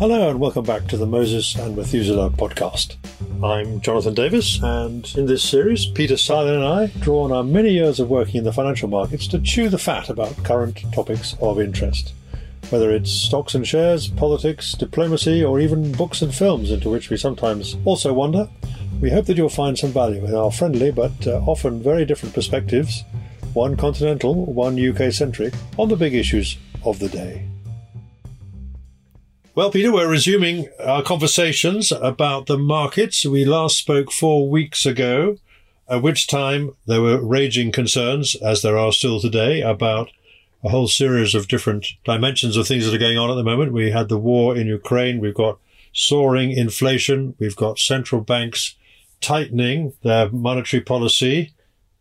Hello and welcome back to the Moses and Methuselah podcast. I'm Jonathan Davis, and in this series, Peter Seilern and I draw on our many years of working in the financial markets to chew the fat about current topics of interest. Whether it's stocks and shares, politics, diplomacy, or even books and films, into which we sometimes also wander, we hope that you'll find some value in our friendly but uh, often very different perspectives, one continental, one UK centric, on the big issues of the day. Well, Peter, we're resuming our conversations about the markets. We last spoke four weeks ago, at which time there were raging concerns, as there are still today, about a whole series of different dimensions of things that are going on at the moment. We had the war in Ukraine. We've got soaring inflation. We've got central banks tightening their monetary policy,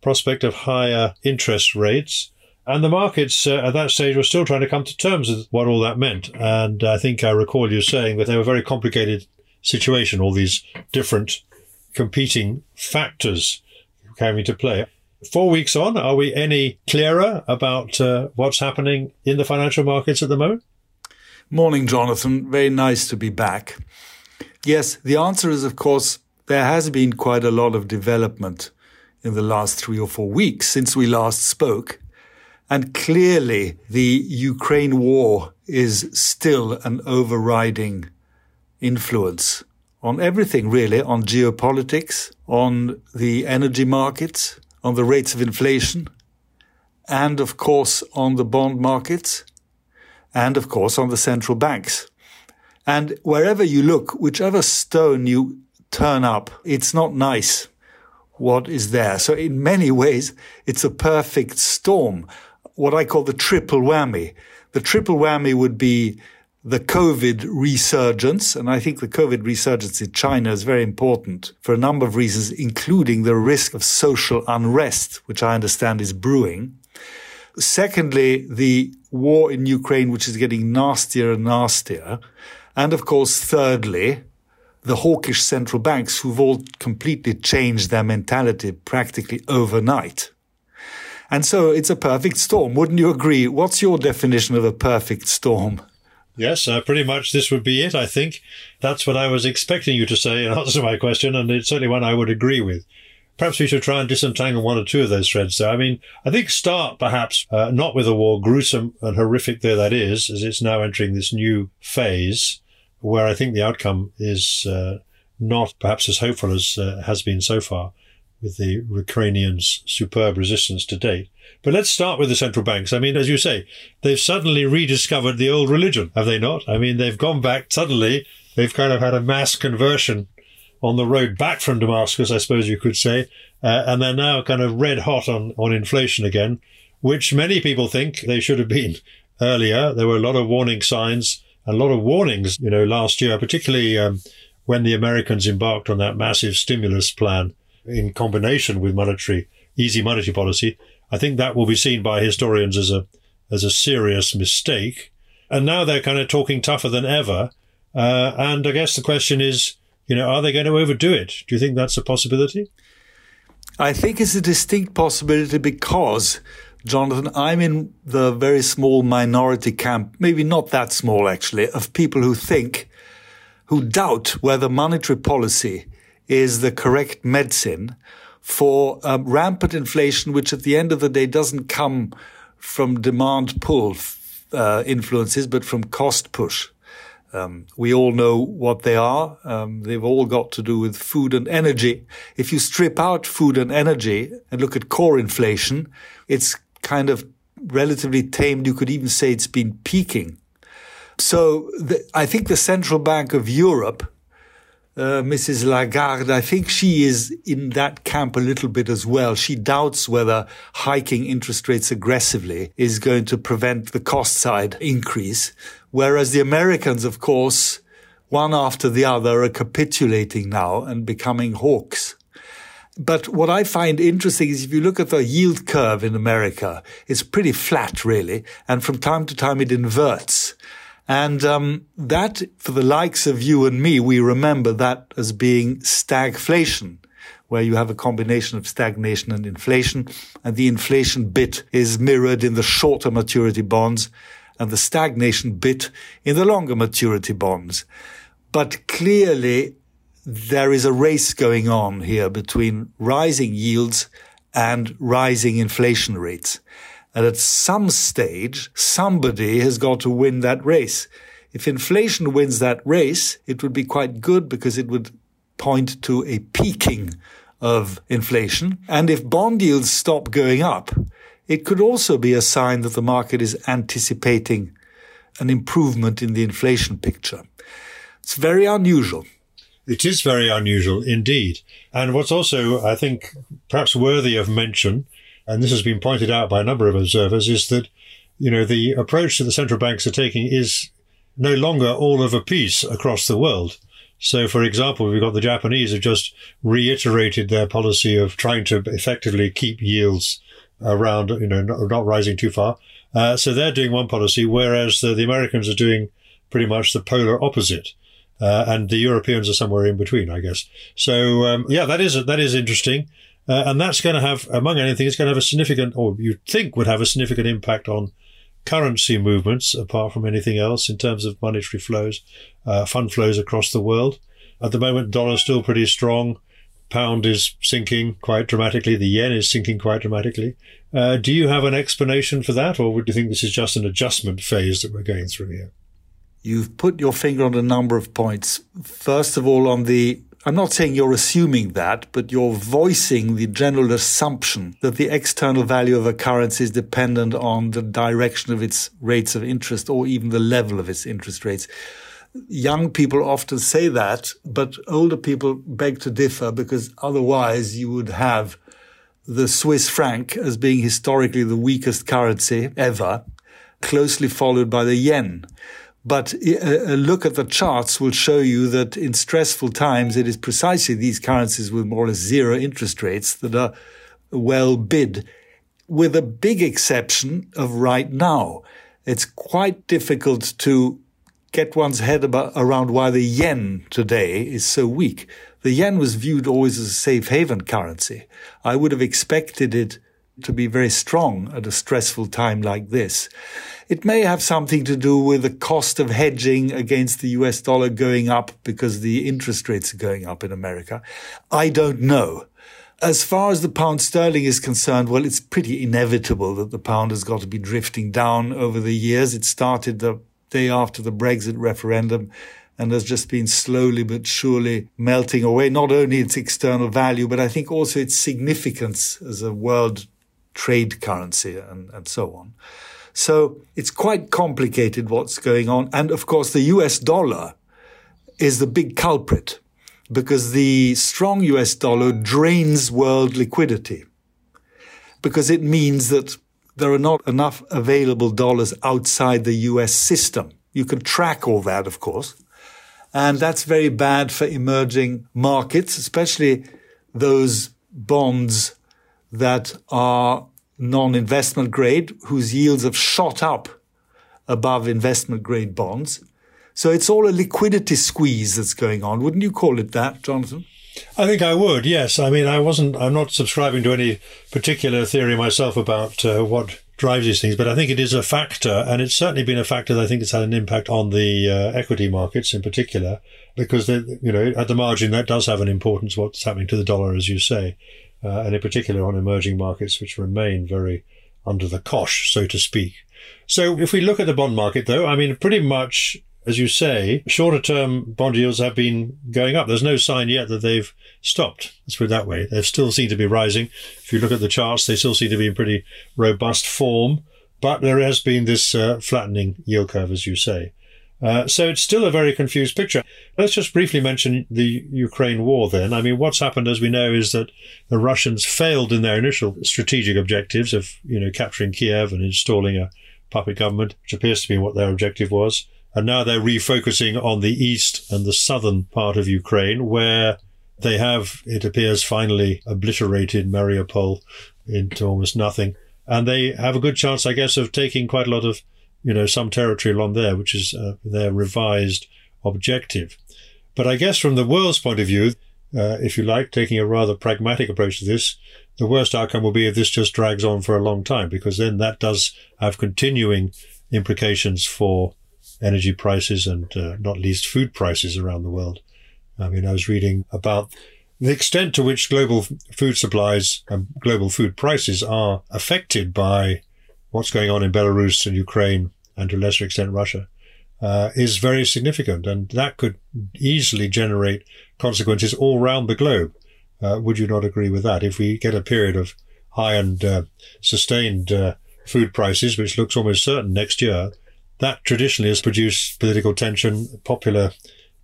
prospect of higher interest rates. And the markets uh, at that stage were still trying to come to terms with what all that meant. And I think I recall you saying that they were a very complicated situation, all these different competing factors coming to play. Four weeks on, are we any clearer about uh, what's happening in the financial markets at the moment? Morning, Jonathan. Very nice to be back. Yes, the answer is, of course, there has been quite a lot of development in the last three or four weeks since we last spoke. And clearly, the Ukraine war is still an overriding influence on everything, really, on geopolitics, on the energy markets, on the rates of inflation, and of course on the bond markets, and of course on the central banks. And wherever you look, whichever stone you turn up, it's not nice what is there. So in many ways, it's a perfect storm what I call the triple whammy. The triple whammy would be the COVID resurgence. And I think the COVID resurgence in China is very important for a number of reasons, including the risk of social unrest, which I understand is brewing. Secondly, the war in Ukraine, which is getting nastier and nastier. And of course, thirdly, the hawkish central banks who've all completely changed their mentality practically overnight. And so it's a perfect storm. Wouldn't you agree? What's your definition of a perfect storm? Yes, uh, pretty much this would be it, I think. That's what I was expecting you to say in answer to my question, and it's certainly one I would agree with. Perhaps we should try and disentangle one or two of those threads there. I mean, I think start perhaps uh, not with a war, gruesome and horrific though that is, as it's now entering this new phase where I think the outcome is uh, not perhaps as hopeful as uh, has been so far with the Ukrainians' superb resistance to date. But let's start with the central banks. I mean, as you say, they've suddenly rediscovered the old religion, have they not? I mean, they've gone back suddenly. They've kind of had a mass conversion on the road back from Damascus, I suppose you could say. Uh, and they're now kind of red hot on, on inflation again, which many people think they should have been earlier. There were a lot of warning signs, a lot of warnings, you know, last year, particularly um, when the Americans embarked on that massive stimulus plan in combination with monetary, easy monetary policy, I think that will be seen by historians as a, as a serious mistake. And now they're kind of talking tougher than ever. Uh, and I guess the question is, you know, are they going to overdo it? Do you think that's a possibility? I think it's a distinct possibility because, Jonathan, I'm in the very small minority camp, maybe not that small actually, of people who think, who doubt whether monetary policy is the correct medicine for um, rampant inflation, which at the end of the day doesn't come from demand pull uh, influences, but from cost push. Um, we all know what they are. Um, they've all got to do with food and energy. If you strip out food and energy and look at core inflation, it's kind of relatively tamed. You could even say it's been peaking. So the, I think the central bank of Europe uh, Mrs. Lagarde, I think she is in that camp a little bit as well. She doubts whether hiking interest rates aggressively is going to prevent the cost side increase. Whereas the Americans, of course, one after the other are capitulating now and becoming hawks. But what I find interesting is if you look at the yield curve in America, it's pretty flat, really. And from time to time, it inverts. And um, that, for the likes of you and me, we remember that as being stagflation, where you have a combination of stagnation and inflation. And the inflation bit is mirrored in the shorter maturity bonds. and the stagnation bit in the longer maturity bonds. But clearly there is a race going on here between rising yields and rising inflation rates. And at some stage, somebody has got to win that race. If inflation wins that race, it would be quite good because it would point to a peaking of inflation. And if bond yields stop going up, it could also be a sign that the market is anticipating an improvement in the inflation picture. It's very unusual. It is very unusual indeed. And what's also, I think, perhaps worthy of mention, and this has been pointed out by a number of observers, is that, you know, the approach that the central banks are taking is no longer all of a piece across the world. So, for example, we've got the Japanese have just reiterated their policy of trying to effectively keep yields around, you know, not, not rising too far. Uh, so they're doing one policy, whereas the, the Americans are doing pretty much the polar opposite. Uh, and the Europeans are somewhere in between, I guess. So um, yeah, that is that is interesting, uh, and that's going to have, among anything, it's going to have a significant, or you think would have a significant impact on currency movements, apart from anything else in terms of monetary flows, uh, fund flows across the world. At the moment, dollar's still pretty strong. Pound is sinking quite dramatically. The yen is sinking quite dramatically. Uh, do you have an explanation for that, or would you think this is just an adjustment phase that we're going through here? You've put your finger on a number of points. First of all, on the I'm not saying you're assuming that, but you're voicing the general assumption that the external value of a currency is dependent on the direction of its rates of interest or even the level of its interest rates. Young people often say that, but older people beg to differ because otherwise you would have the Swiss franc as being historically the weakest currency ever, closely followed by the yen. But a uh, uh, look at the charts will show you that in stressful times, it is precisely these currencies with more or less zero interest rates that are well bid, with a big exception of right now. It's quite difficult to get one's head about, around why the yen today is so weak. The yen was viewed always as a safe haven currency. I would have expected it to be very strong at a stressful time like this. It may have something to do with the cost of hedging against the US dollar going up because the interest rates are going up in America. I don't know. As far as the pound sterling is concerned, well, it's pretty inevitable that the pound has got to be drifting down over the years. It started the day after the Brexit referendum and has just been slowly but surely melting away, not only its external value, but I think also its significance as a world trade currency and, and so on. So it's quite complicated what's going on. And of course, the US dollar is the big culprit because the strong US dollar drains world liquidity because it means that there are not enough available dollars outside the US system. You can track all that, of course. And that's very bad for emerging markets, especially those bonds that are non-investment grade whose yields have shot up above investment grade bonds. So it's all a liquidity squeeze that's going on. Wouldn't you call it that, Jonathan? I think I would, yes. I mean, I wasn't, I'm not subscribing to any particular theory myself about uh, what drives these things, but I think it is a factor, and it's certainly been a factor that I think it's had an impact on the uh, equity markets in particular, because, you know, at the margin, that does have an importance, what's happening to the dollar, as you say uh, and in particular on emerging markets, which remain very under the cosh, so to speak. So if we look at the bond market, though, I mean, pretty much, as you say, shorter term bond yields have been going up. There's no sign yet that they've stopped. Let's put it that way. They still seem to be rising. If you look at the charts, they still seem to be in pretty robust form. But there has been this uh, flattening yield curve, as you say. Uh, so it's still a very confused picture. Let's just briefly mention the Ukraine war then. I mean, what's happened, as we know, is that the Russians failed in their initial strategic objectives of, you know, capturing Kiev and installing a puppet government, which appears to be what their objective was. And now they're refocusing on the east and the southern part of Ukraine, where they have, it appears, finally obliterated Mariupol into almost nothing. And they have a good chance, I guess, of taking quite a lot of you know, some territory along there, which is uh, their revised objective. But I guess from the world's point of view, uh, if you like, taking a rather pragmatic approach to this, the worst outcome will be if this just drags on for a long time, because then that does have continuing implications for energy prices and uh, not least food prices around the world. I mean, I was reading about the extent to which global food supplies and global food prices are affected by what's going on in Belarus and Ukraine and to a lesser extent Russia uh, is very significant. And that could easily generate consequences all around the globe. Uh, would you not agree with that? If we get a period of high and uh, sustained uh, food prices, which looks almost certain next year, that traditionally has produced political tension, popular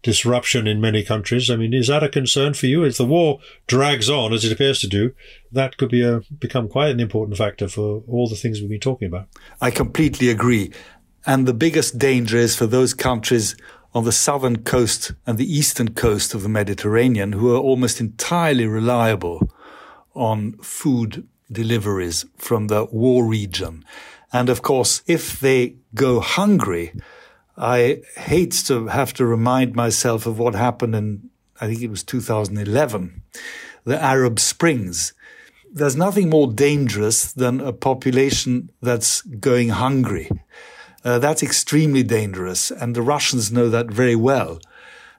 disruption in many countries. I mean, is that a concern for you? If the war drags on, as it appears to do, that could be a, become quite an important factor for all the things we've been talking about. I completely agree. And the biggest danger is for those countries on the southern coast and the eastern coast of the Mediterranean who are almost entirely reliable on food deliveries from the war region. And of course, if they go hungry, I hate to have to remind myself of what happened in, I think it was 2011, the Arab Springs. There's nothing more dangerous than a population that's going hungry. Uh, that's extremely dangerous, and the Russians know that very well.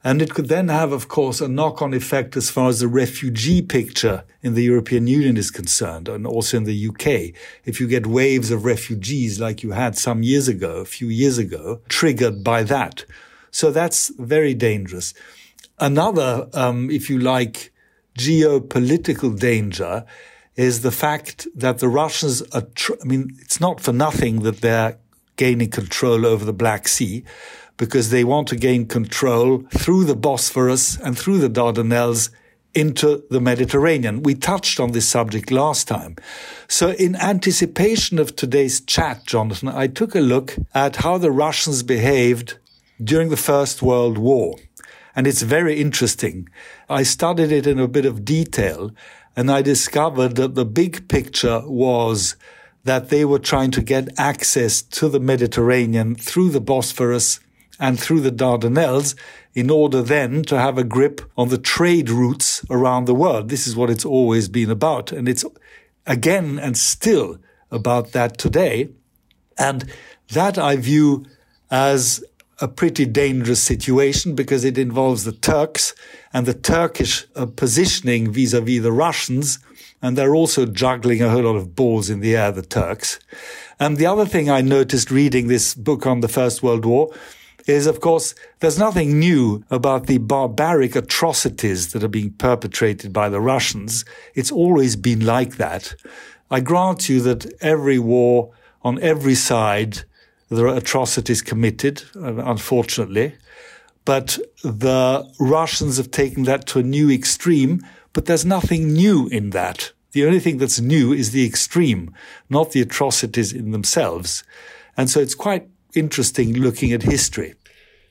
And it could then have, of course, a knock-on effect as far as the refugee picture in the European Union is concerned, and also in the UK. If you get waves of refugees like you had some years ago, a few years ago, triggered by that. So that's very dangerous. Another, um, if you like, geopolitical danger is the fact that the Russians are, tr- I mean, it's not for nothing that they're gaining control over the Black Sea because they want to gain control through the Bosphorus and through the Dardanelles into the Mediterranean. We touched on this subject last time. So in anticipation of today's chat, Jonathan, I took a look at how the Russians behaved during the First World War. And it's very interesting. I studied it in a bit of detail and I discovered that the big picture was that they were trying to get access to the Mediterranean through the Bosphorus and through the Dardanelles in order then to have a grip on the trade routes around the world. This is what it's always been about. And it's again and still about that today. And that I view as a pretty dangerous situation because it involves the Turks and the Turkish uh, positioning vis-a-vis the Russians and they're also juggling a whole lot of balls in the air, the Turks. And the other thing I noticed reading this book on the First World War is, of course, there's nothing new about the barbaric atrocities that are being perpetrated by the Russians. It's always been like that. I grant you that every war on every side, there are atrocities committed, unfortunately. But the Russians have taken that to a new extreme but there's nothing new in that. The only thing that's new is the extreme, not the atrocities in themselves. And so it's quite interesting looking at history.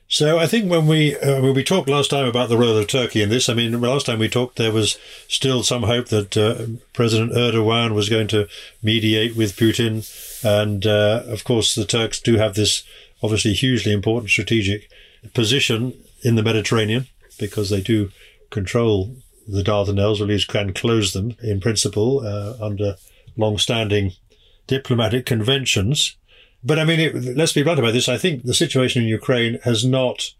So I think when we uh, when we talked last time about the role of Turkey in this, I mean, last time we talked, there was still some hope that uh, President Erdogan was going to mediate with Putin, and uh, of course, the Turks do have this obviously hugely important strategic position in the Mediterranean because they do control the Dardanelles, or at least can close them in principle uh, under long-standing diplomatic conventions. But I mean, it, let's be blunt about this. I think the situation in Ukraine has not.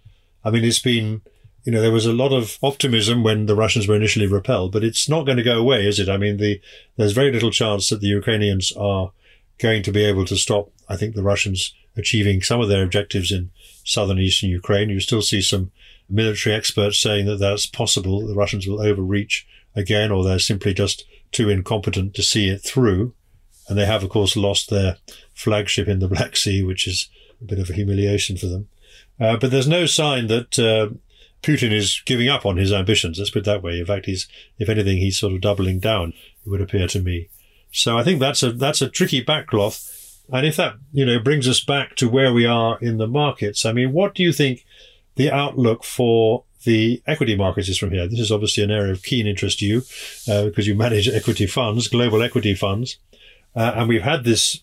I mean, it's been. You know, there was a lot of optimism when the Russians were initially repelled, but it's not going to go away, is it? I mean, the there's very little chance that the Ukrainians are going to be able to stop. I think the Russians achieving some of their objectives in southern eastern Ukraine. You still see some military experts saying that that's possible. The Russians will overreach again, or they're simply just too incompetent to see it through. And they have, of course, lost their flagship in the Black Sea, which is a bit of a humiliation for them. Uh, but there's no sign that uh, Putin is giving up on his ambitions. Let's put it that way. In fact, he's, if anything, he's sort of doubling down. It would appear to me. So I think that's a that's a tricky backcloth. And if that you know brings us back to where we are in the markets, I mean, what do you think the outlook for the equity markets is from here. This is obviously an area of keen interest to you uh, because you manage equity funds, global equity funds. Uh, and we've had this,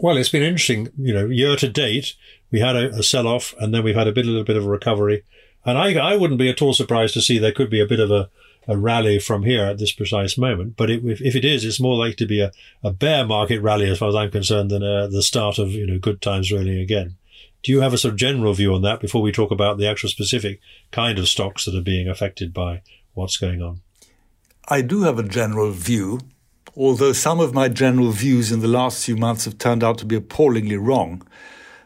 well, it's been interesting, you know, year to date, we had a, a sell off and then we've had a bit, a little bit of a recovery. And I, I wouldn't be at all surprised to see there could be a bit of a, a rally from here at this precise moment. But it, if, if, it is, it's more likely to be a, a bear market rally, as far as I'm concerned, than uh, the start of you know good times rolling again. Do you have a sort of general view on that before we talk about the actual specific kind of stocks that are being affected by what's going on? I do have a general view, although some of my general views in the last few months have turned out to be appallingly wrong.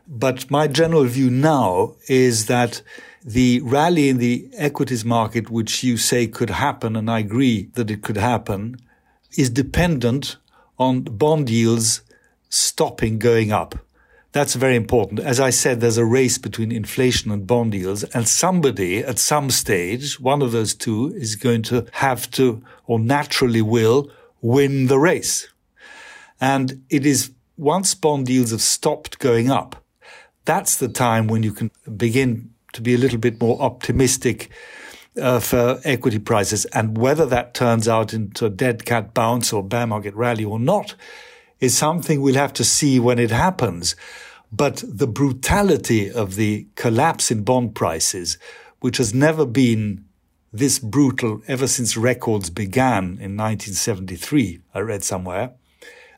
But my general view now is that the rally in the equities market, which you say could happen, and I agree that it could happen, is dependent on bond yields stopping going up. That's very important. As I said, there's a race between inflation and bond yields, and somebody at some stage, one of those two, is going to have to, or naturally will, win the race. And it is once bond yields have stopped going up, that's the time when you can begin to be a little bit more optimistic uh, for equity prices. And whether that turns out into a dead cat bounce or bear market rally or not is something we'll have to see when it happens. But the brutality of the collapse in bond prices, which has never been this brutal ever since records began in 1973, I read somewhere.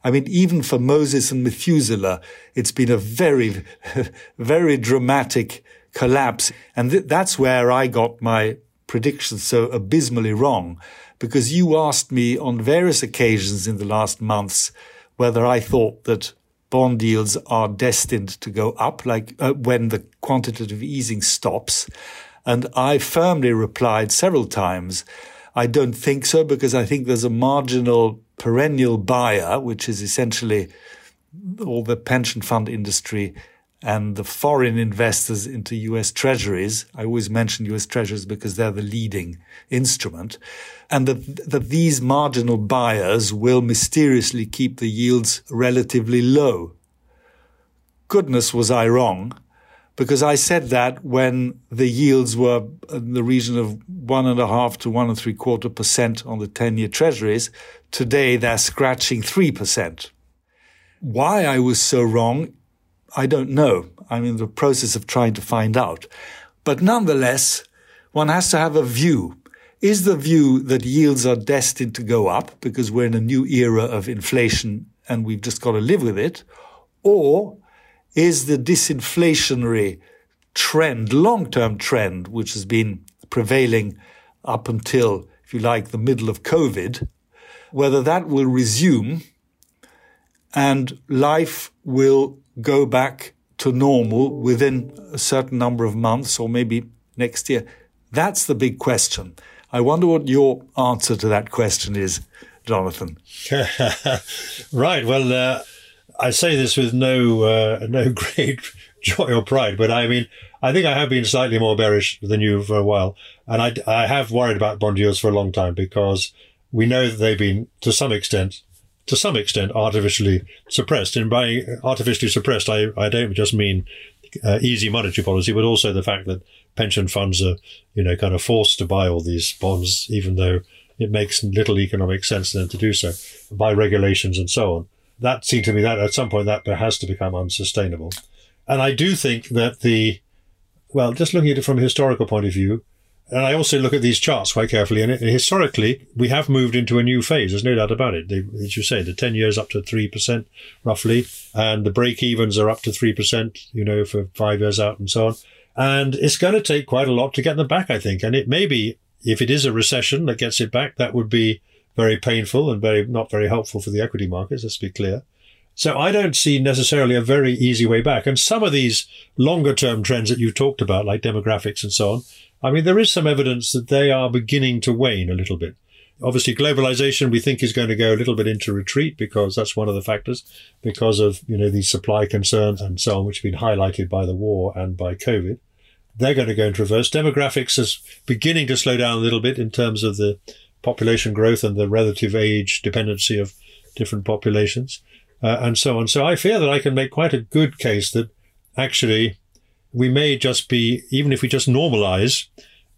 I mean, even for Moses and Methuselah, it's been a very, very dramatic collapse. And th- that's where I got my predictions so abysmally wrong, because you asked me on various occasions in the last months whether I thought that bond yields are destined to go up, like uh, when the quantitative easing stops. And I firmly replied several times, I don't think so, because I think there's a marginal perennial buyer, which is essentially all the pension fund industry and the foreign investors into US treasuries. I always mention US treasuries because they're the leading instrument. And that, that these marginal buyers will mysteriously keep the yields relatively low. Goodness was I wrong because I said that when the yields were in the region of one and a half to one and three quarter percent on the 10 year treasuries. Today they're scratching 3%. Why I was so wrong I don't know. I'm in the process of trying to find out. But nonetheless, one has to have a view. Is the view that yields are destined to go up because we're in a new era of inflation and we've just got to live with it? Or is the disinflationary trend, long-term trend, which has been prevailing up until, if you like, the middle of COVID, whether that will resume and life will go back to normal within a certain number of months or maybe next year? That's the big question. I wonder what your answer to that question is, Jonathan. right. Well, uh, I say this with no uh, no great joy or pride, but I mean, I think I have been slightly more bearish than you for a while, and I, I have worried about bond yields for a long time because we know that they've been, to some extent, to some extent artificially suppressed. And by artificially suppressed, I, I don't just mean uh, easy monetary policy, but also the fact that pension funds are, you know, kind of forced to buy all these bonds, even though it makes little economic sense for them to do so by regulations and so on. That seemed to me that at some point that has to become unsustainable. And I do think that the, well, just looking at it from a historical point of view, and I also look at these charts quite carefully. And historically, we have moved into a new phase. There's no doubt about it. They, as you say, the 10 years up to 3% roughly, and the break evens are up to 3%, you know, for five years out and so on. And it's going to take quite a lot to get them back, I think. And it may be, if it is a recession that gets it back, that would be very painful and very, not very helpful for the equity markets. Let's be clear. So I don't see necessarily a very easy way back. And some of these longer term trends that you've talked about, like demographics and so on, I mean, there is some evidence that they are beginning to wane a little bit. Obviously, globalization we think is going to go a little bit into retreat because that's one of the factors because of, you know, these supply concerns and so on, which have been highlighted by the war and by COVID. They're going to go into reverse. Demographics is beginning to slow down a little bit in terms of the population growth and the relative age dependency of different populations uh, and so on. So I fear that I can make quite a good case that actually we may just be, even if we just normalize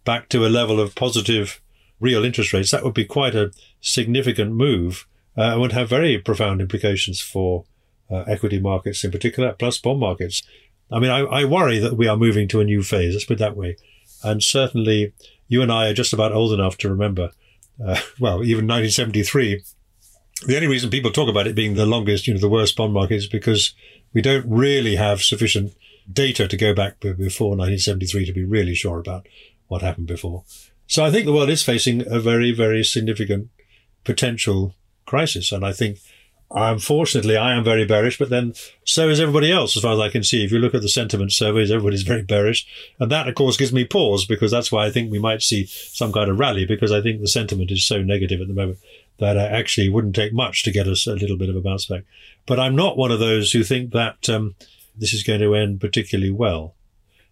back to a level of positive real interest rates, that would be quite a significant move uh, and would have very profound implications for uh, equity markets in particular, plus bond markets. I mean, I, I, worry that we are moving to a new phase, let's put it that way. And certainly you and I are just about old enough to remember uh, well, even 1973. The only reason people talk about it being the longest, you know, the worst bond market is because we don't really have sufficient data to go back before 1973 to be really sure about what happened before. So I think the world is facing a very, very significant potential crisis. And I think, unfortunately, I am very bearish, but then so is everybody else, as far as I can see. If you look at the sentiment surveys, everybody's very bearish. And that, of course, gives me pause because that's why I think we might see some kind of rally because I think the sentiment is so negative at the moment that uh, actually wouldn't take much to get us a little bit of a bounce back. But I'm not one of those who think that um, this is going to end particularly well.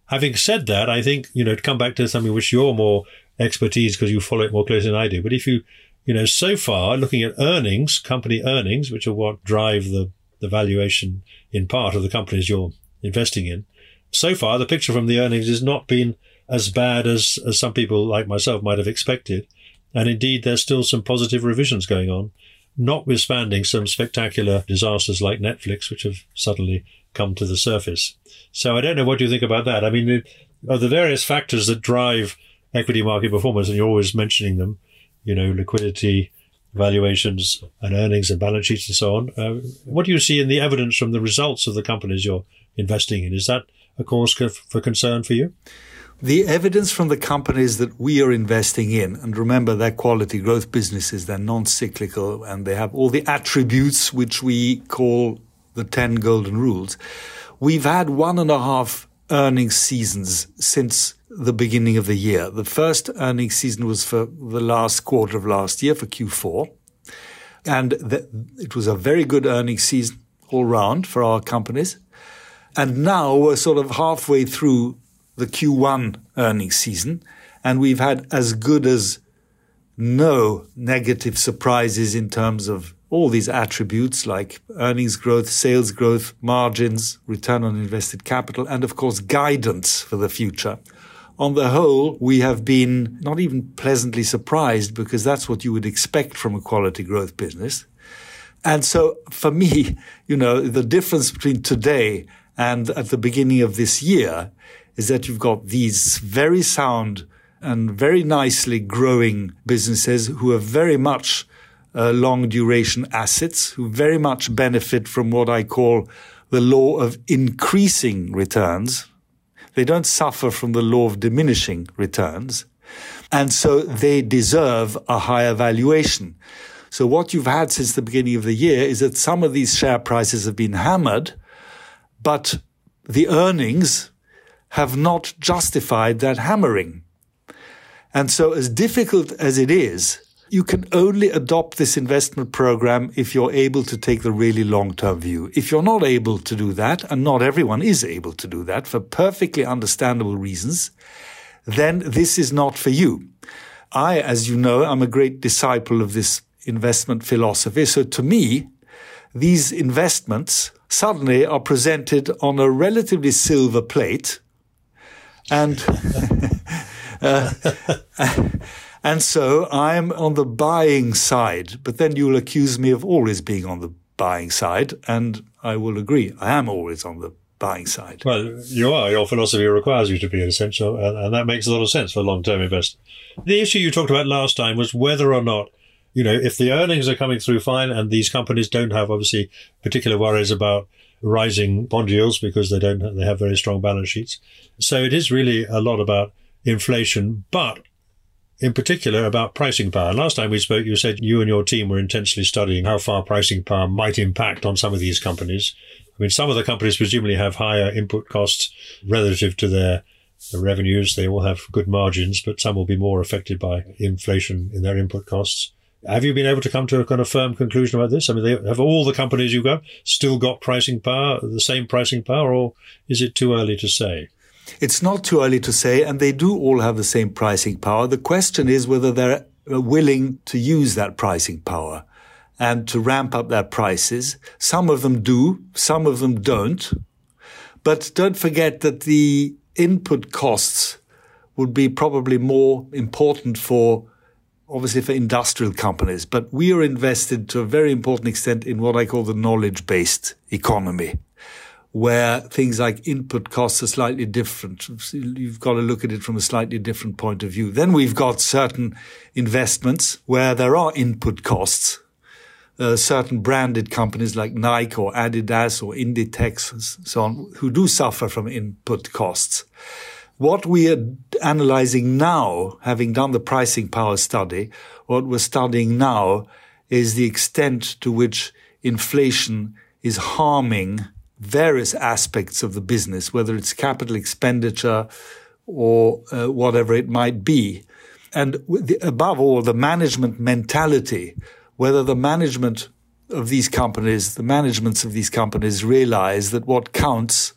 Having said that, I think, you know, to come back to something which you're more expertise because you follow it more closely than I do. But if you, you know, so far looking at earnings, company earnings, which are what drive the, the valuation in part of the companies you're investing in, so far the picture from the earnings has not been as bad as, as some people like myself might have expected. And indeed, there's still some positive revisions going on, notwithstanding some spectacular disasters like Netflix, which have suddenly come to the surface. So I don't know what you think about that. I mean, of the various factors that drive equity market performance, and you're always mentioning them, you know, liquidity, valuations, and earnings and balance sheets and so on. Uh, what do you see in the evidence from the results of the companies you're investing in? Is that a cause for concern for you? The evidence from the companies that we are investing in, and remember they're quality growth businesses, they're non-cyclical, and they have all the attributes which we call the 10 golden rules. We've had one and a half earnings seasons since the beginning of the year. The first earnings season was for the last quarter of last year for Q4. And it was a very good earnings season all round for our companies. And now we're sort of halfway through the Q1 earnings season, and we've had as good as no negative surprises in terms of all these attributes like earnings growth, sales growth, margins, return on invested capital, and of course, guidance for the future. On the whole, we have been not even pleasantly surprised because that's what you would expect from a quality growth business. And so for me, you know, the difference between today and at the beginning of this year is that you've got these very sound and very nicely growing businesses who are very much uh, long duration assets, who very much benefit from what I call the law of increasing returns. They don't suffer from the law of diminishing returns. And so they deserve a higher valuation. So what you've had since the beginning of the year is that some of these share prices have been hammered, but the earnings have not justified that hammering. And so as difficult as it is, you can only adopt this investment program if you're able to take the really long term view. If you're not able to do that, and not everyone is able to do that for perfectly understandable reasons, then this is not for you. I, as you know, I'm a great disciple of this investment philosophy. So to me, these investments suddenly are presented on a relatively silver plate and uh, and so I'm on the buying side. But then you'll accuse me of always being on the buying side, and I will agree. I am always on the buying side. Well, you are. Your philosophy requires you to be essential, and, and that makes a lot of sense for long-term investors. The issue you talked about last time was whether or not you know, if the earnings are coming through fine and these companies don't have obviously particular worries about rising bond yields because they don't they have very strong balance sheets. So it is really a lot about inflation, but in particular about pricing power. Last time we spoke, you said you and your team were intensely studying how far pricing power might impact on some of these companies. I mean, some of the companies presumably have higher input costs relative to their, their revenues. They all have good margins, but some will be more affected by inflation in their input costs. Have you been able to come to a kind of firm conclusion about this? I mean, they, have all the companies you've got still got pricing power, the same pricing power, or is it too early to say? It's not too early to say, and they do all have the same pricing power. The question is whether they're uh, willing to use that pricing power and to ramp up their prices. Some of them do, some of them don't. But don't forget that the input costs would be probably more important for obviously for industrial companies, but we are invested to a very important extent in what I call the knowledge based economy, where things like input costs are slightly different. You've got to look at it from a slightly different point of view. Then we've got certain investments where there are input costs. Uh, certain branded companies like Nike or Adidas or Inditex, so on, who do suffer from input costs. What we are analyzing now, having done the pricing power study, what we're studying now is the extent to which inflation is harming various aspects of the business, whether it's capital expenditure or uh, whatever it might be. And the, above all, the management mentality, whether the management of these companies, the managements of these companies realize that what counts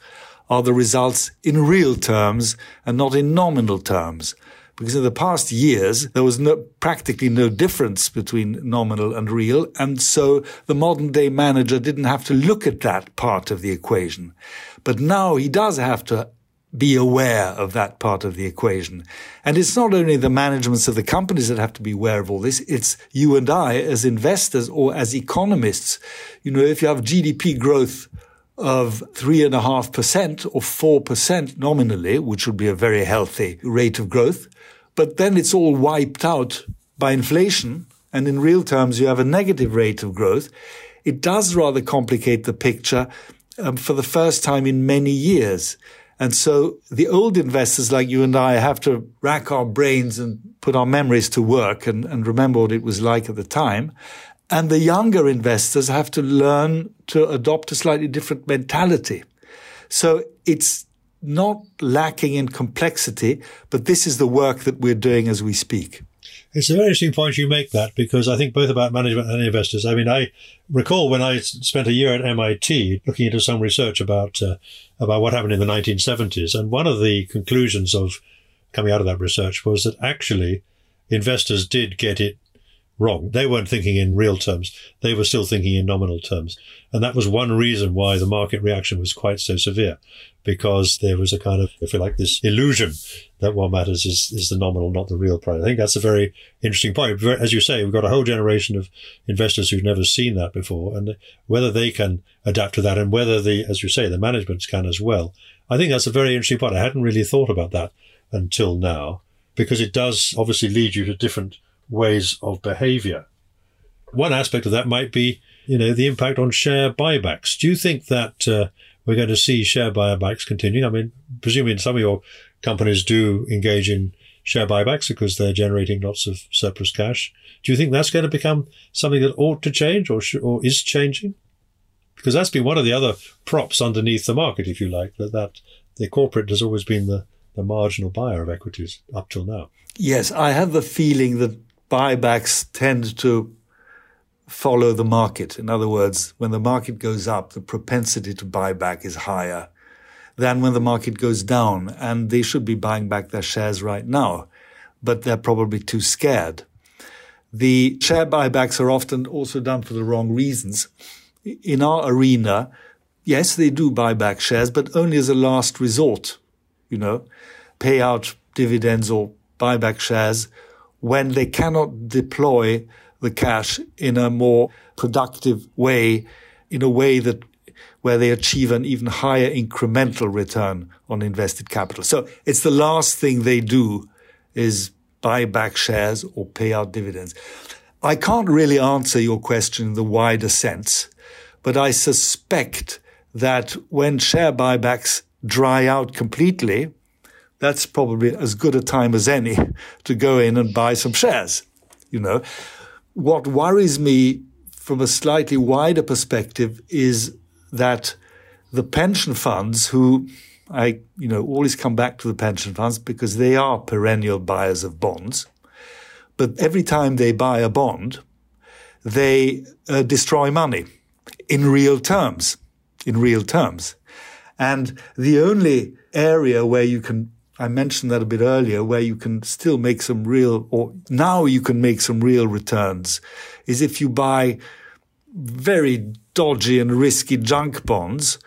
are the results in real terms and not in nominal terms because in the past years there was no, practically no difference between nominal and real, and so the modern day manager didn't have to look at that part of the equation. But now he does have to be aware of that part of the equation. And it's not only the managements of the companies that have to be aware of all this, it's you and I as investors or as economists. You know, if you have GDP growth of three and a half percent or four percent nominally, which would be a very healthy rate of growth, but then it's all wiped out by inflation. And in real terms, you have a negative rate of growth. It does rather complicate the picture um, for the first time in many years. And so the old investors like you and I have to rack our brains and put our memories to work and, and remember what it was like at the time. And the younger investors have to learn to adopt a slightly different mentality. So it's not lacking in complexity, but this is the work that we're doing as we speak. It's a very interesting point you make that because I think both about management and investors. I mean, I recall when I spent a year at MIT looking into some research about uh, about what happened in the 1970s, and one of the conclusions of coming out of that research was that actually investors did get it wrong. They weren't thinking in real terms. They were still thinking in nominal terms. And that was one reason why the market reaction was quite so severe because there was a kind of, if you like, this illusion that what matters is, is the nominal, not the real price. I think that's a very interesting point. As you say, we've got a whole generation of investors who've never seen that before and whether they can adapt to that and whether the, as you say, the managements can as well. I think that's a very interesting point. I hadn't really thought about that until now because it does obviously lead you to different ways of behavior. One aspect of that might be, you know, the impact on share buybacks. Do you think that, uh, we're going to see share buybacks continue. I mean, presuming some of your companies do engage in share buybacks because they're generating lots of surplus cash. Do you think that's going to become something that ought to change or, sh- or is changing? Because that's been one of the other props underneath the market, if you like, that, that the corporate has always been the, the marginal buyer of equities up till now. Yes, I have the feeling that buybacks tend to follow the market. In other words, when the market goes up, the propensity to buy back is higher than when the market goes down. And they should be buying back their shares right now, but they're probably too scared. The share buybacks are often also done for the wrong reasons. In our arena, yes, they do buy back shares, but only as a last resort, you know, pay out dividends or buy back shares when they cannot deploy the cash in a more productive way, in a way that where they achieve an even higher incremental return on invested capital. So it's the last thing they do is buy back shares or pay out dividends. I can't really answer your question in the wider sense, but I suspect that when share buybacks dry out completely, that's probably as good a time as any to go in and buy some shares. You know, what worries me from a slightly wider perspective is that the pension funds who I, you know, always come back to the pension funds because they are perennial buyers of bonds. But every time they buy a bond, they uh, destroy money in real terms, in real terms. And the only area where you can I mentioned that a bit earlier, where you can still make some real, or now you can make some real returns, is if you buy very dodgy and risky junk bonds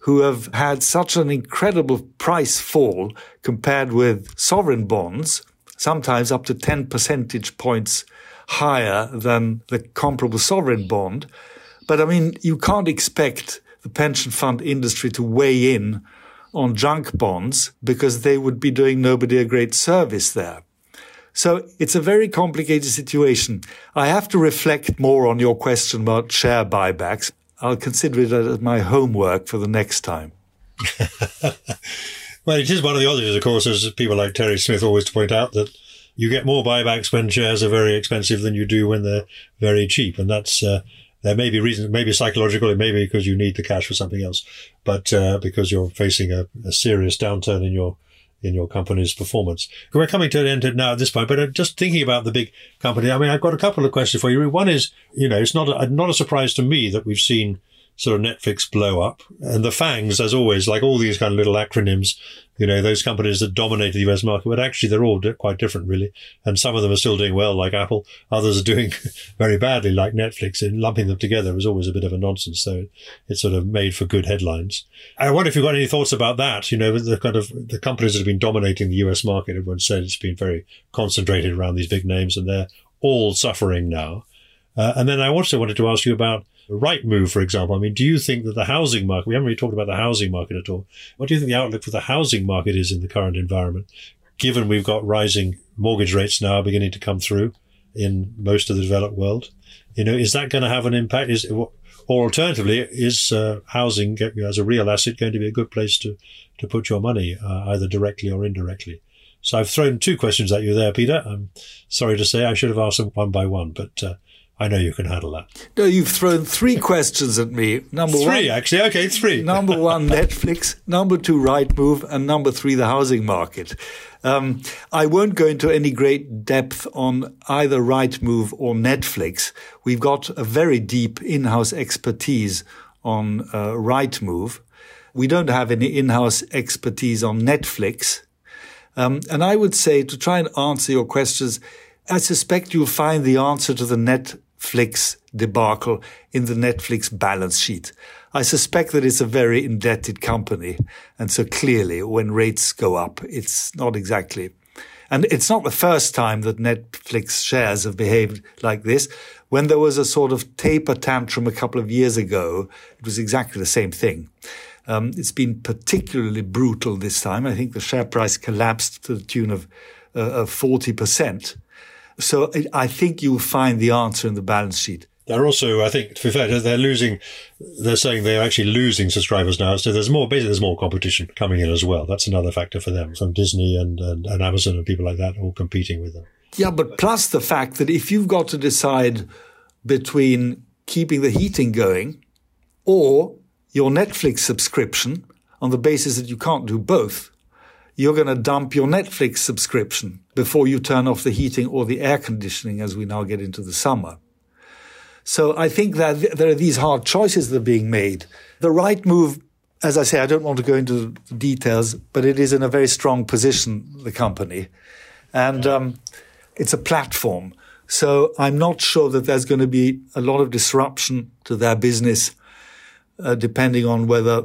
who have had such an incredible price fall compared with sovereign bonds, sometimes up to 10 percentage points higher than the comparable sovereign bond. But I mean, you can't expect the pension fund industry to weigh in on junk bonds because they would be doing nobody a great service there. So it's a very complicated situation. I have to reflect more on your question about share buybacks. I'll consider it as my homework for the next time. well, it is one of the oddities, of course, as people like Terry Smith always point out, that you get more buybacks when shares are very expensive than you do when they're very cheap. And that's, uh, there may be reasons, maybe psychological, it may be because you need the cash for something else, but, uh, because you're facing a, a serious downturn in your in your company's performance. We're coming to an end now at this point, but uh, just thinking about the big company, I mean, I've got a couple of questions for you. One is, you know, it's not a, not a surprise to me that we've seen sort of Netflix blow up. And the FANGs, as always, like all these kind of little acronyms, you know, those companies that dominate the US market, but actually they're all quite different, really. And some of them are still doing well, like Apple. Others are doing very badly, like Netflix. And lumping them together was always a bit of a nonsense. So it's sort of made for good headlines. I wonder if you've got any thoughts about that. You know, the kind of the companies that have been dominating the US market, everyone said it's been very concentrated around these big names and they're all suffering now. Uh, and then I also wanted to ask you about Rightmove, for example. I mean, do you think that the housing market, we haven't really talked about the housing market at all. What do you think the outlook for the housing market is in the current environment, given we've got rising mortgage rates now beginning to come through in most of the developed world? You know, is that going to have an impact? Is or alternatively, is uh, housing as a real asset going to be a good place to to put your money, uh, either directly or indirectly? So I've thrown two questions at you there, Peter. I'm sorry to say I should have asked them one by one, but uh, I know you can handle that. No, you've thrown three questions at me. Number three, one, three actually. Okay, three. number one, Netflix. Number two, Rightmove, and number three, the housing market. Um, I won't go into any great depth on either Rightmove or Netflix. We've got a very deep in-house expertise on uh, Rightmove. We don't have any in-house expertise on Netflix. Um, and I would say to try and answer your questions, I suspect you'll find the answer to the net Netflix debacle in the Netflix balance sheet. I suspect that it's a very indebted company. And so clearly when rates go up, it's not exactly. And it's not the first time that Netflix shares have behaved like this. When there was a sort of taper tantrum a couple of years ago, it was exactly the same thing. Um, it's been particularly brutal this time. I think the share price collapsed to the tune of, uh, of 40%. So I think you'll find the answer in the balance sheet. They're also, I think, to be fair, they're losing. They're saying they're actually losing subscribers now. So there's more, basically, there's more competition coming in as well. That's another factor for them, from Disney and, and, and Amazon and people like that, all competing with them. Yeah, but plus the fact that if you've got to decide between keeping the heating going or your Netflix subscription on the basis that you can't do both, you're going to dump your Netflix subscription before you turn off the heating or the air conditioning as we now get into the summer. So I think that there are these hard choices that are being made. The Rightmove, as I say, I don't want to go into the details, but it is in a very strong position, the company. And um, it's a platform. So I'm not sure that there's going to be a lot of disruption to their business, uh, depending on whether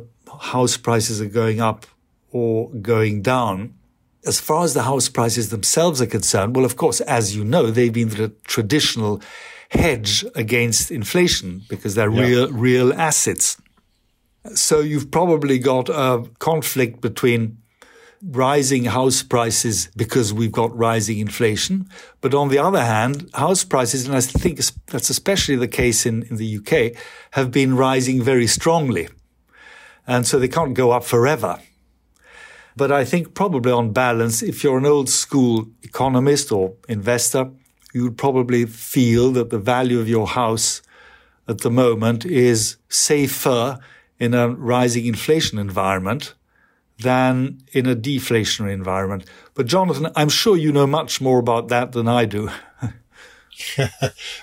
house prices are going up or going down. As far as the house prices themselves are concerned, well, of course, as you know, they've been the traditional hedge against inflation because they're yeah. real, real assets. So you've probably got a conflict between rising house prices because we've got rising inflation. But on the other hand, house prices, and I think that's especially the case in, in the UK, have been rising very strongly. And so they can't go up forever. But I think probably on balance, if you're an old school economist or investor, you would probably feel that the value of your house at the moment is safer in a rising inflation environment than in a deflationary environment. But Jonathan, I'm sure you know much more about that than I do.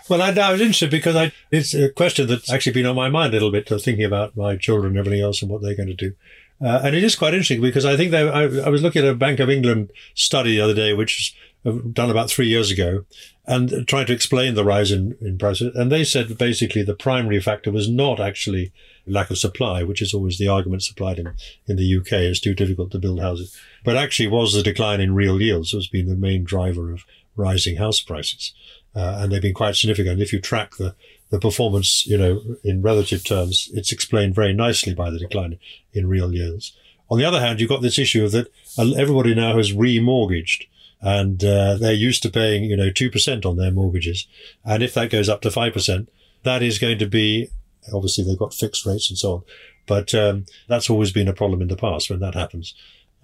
well, I, I, was interested because I, it's a question that's actually been on my mind a little bit, uh, thinking about my children and everything else and what they're going to do. Uh, and it is quite interesting because I think I, I, was looking at a Bank of England study the other day, which was done about three years ago, and trying to explain the rise in, in prices. And they said basically the primary factor was not actually lack of supply, which is always the argument supplied in, in the UK. It's too difficult to build houses, but actually was the decline in real yields has been the main driver of rising house prices. Uh, and they've been quite significant. If you track the the performance, you know, in relative terms, it's explained very nicely by the decline in real yields. On the other hand, you've got this issue of that everybody now has remortgaged and uh, they're used to paying, you know, 2% on their mortgages. And if that goes up to 5%, that is going to be, obviously they've got fixed rates and so on. But um, that's always been a problem in the past when that happens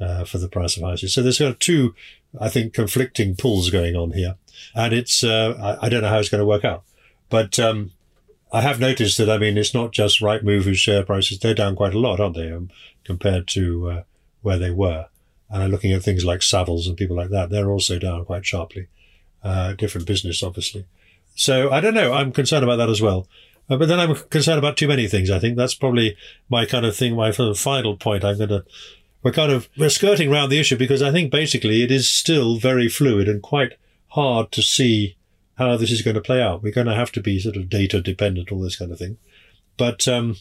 uh, for the price of houses. So there's kind of two, I think, conflicting pulls going on here. And it's, uh, I, I, don't know how it's going to work out. But um, I have noticed that, I mean, it's not just Rightmove whose share prices, they're down quite a lot, aren't they, um, compared to uh, where they were. And I'm looking at things like Savills and people like that, they're also down quite sharply. Uh, different business, obviously. So I don't know. I'm concerned about that as well. Uh, but then I'm concerned about too many things. I think that's probably my kind of thing. My final point. I'm going to, we're kind of, we're skirting around the issue because I think basically it is still very fluid and quite hard to see how this is going to play out. We're going to have to be sort of data dependent, all this kind of thing. But, um,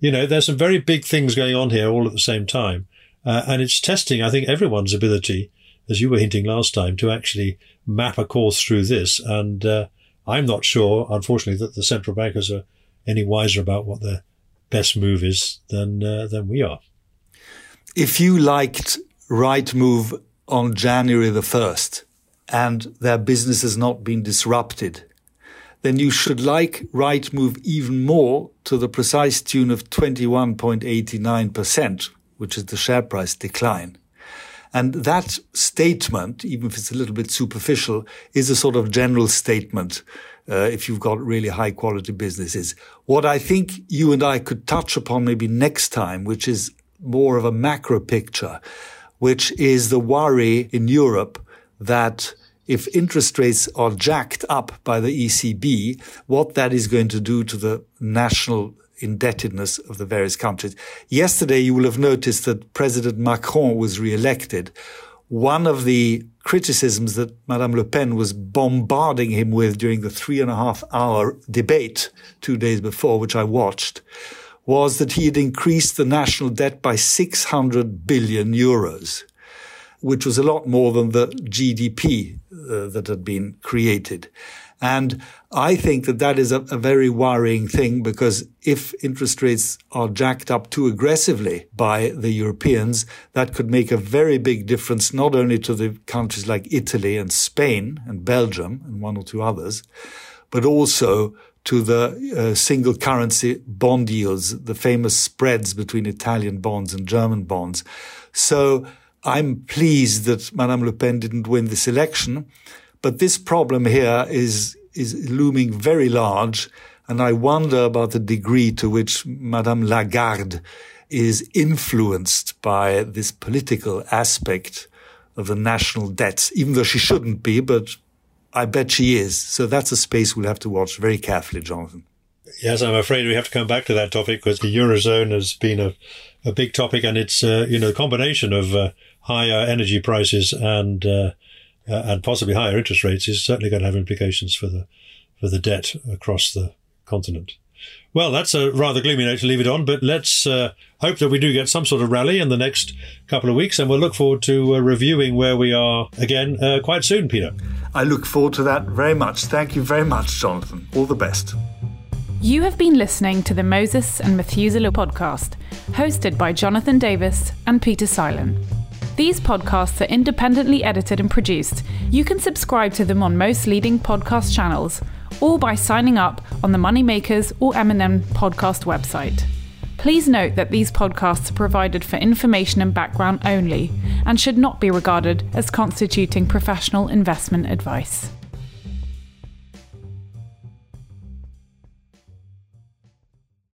you know, there's some very big things going on here all at the same time. Uh, and it's testing, I think, everyone's ability, as you were hinting last time, to actually map a course through this. And uh, I'm not sure, unfortunately, that the central bankers are any wiser about what their best move is than uh, than we are. If you liked Rightmove on January the first, and their business has not been disrupted, then you should like Rightmove even more to the precise tune of 21.89%, which is the share price decline. And that statement, even if it's a little bit superficial, is a sort of general statement uh, if you've got really high quality businesses. What I think you and I could touch upon maybe next time, which is more of a macro picture, which is the worry in Europe that if interest rates are jacked up by the ECB, what that is going to do to the national indebtedness of the various countries. Yesterday, you will have noticed that President Macron was re-elected. One of the criticisms that Madame Le Pen was bombarding him with during the three and a half hour debate two days before, which I watched, was that he had increased the national debt by 600 billion euros, which was a lot more than the GDP uh, that had been created. And I think that that is a, a, very worrying thing because if interest rates are jacked up too aggressively by the Europeans, that could make a very big difference, not only to the countries like Italy and Spain and Belgium and one or two others, but also to the uh, single currency bond yields, the famous spreads between Italian bonds and German bonds. So I'm pleased that Madame Le Pen didn't win this election but this problem here is, is looming very large. And I wonder about the degree to which Madame Lagarde is influenced by this political aspect of the national debt, even though she shouldn't be, but I bet she is. So that's a space we'll have to watch very carefully, Jonathan. Yes, I'm afraid we have to come back to that topic because the Eurozone has been a, a big topic and it's, uh, you know, a combination of uh, higher energy prices and uh, uh, and possibly higher interest rates is certainly going to have implications for the for the debt across the continent. Well, that's a rather gloomy note to leave it on, but let's uh, hope that we do get some sort of rally in the next couple of weeks, and we'll look forward to uh, reviewing where we are again uh, quite soon, Peter. I look forward to that very much. Thank you very much, Jonathan. All the best. You have been listening to the Moses and Methuselah podcast, hosted by Jonathan Davis and Peter Seilern. These podcasts are independently edited and produced. You can subscribe to them on most leading podcast channels or by signing up on the Moneymakers or M&M podcast website. Please note that these podcasts are provided for information and background only and should not be regarded as constituting professional investment advice.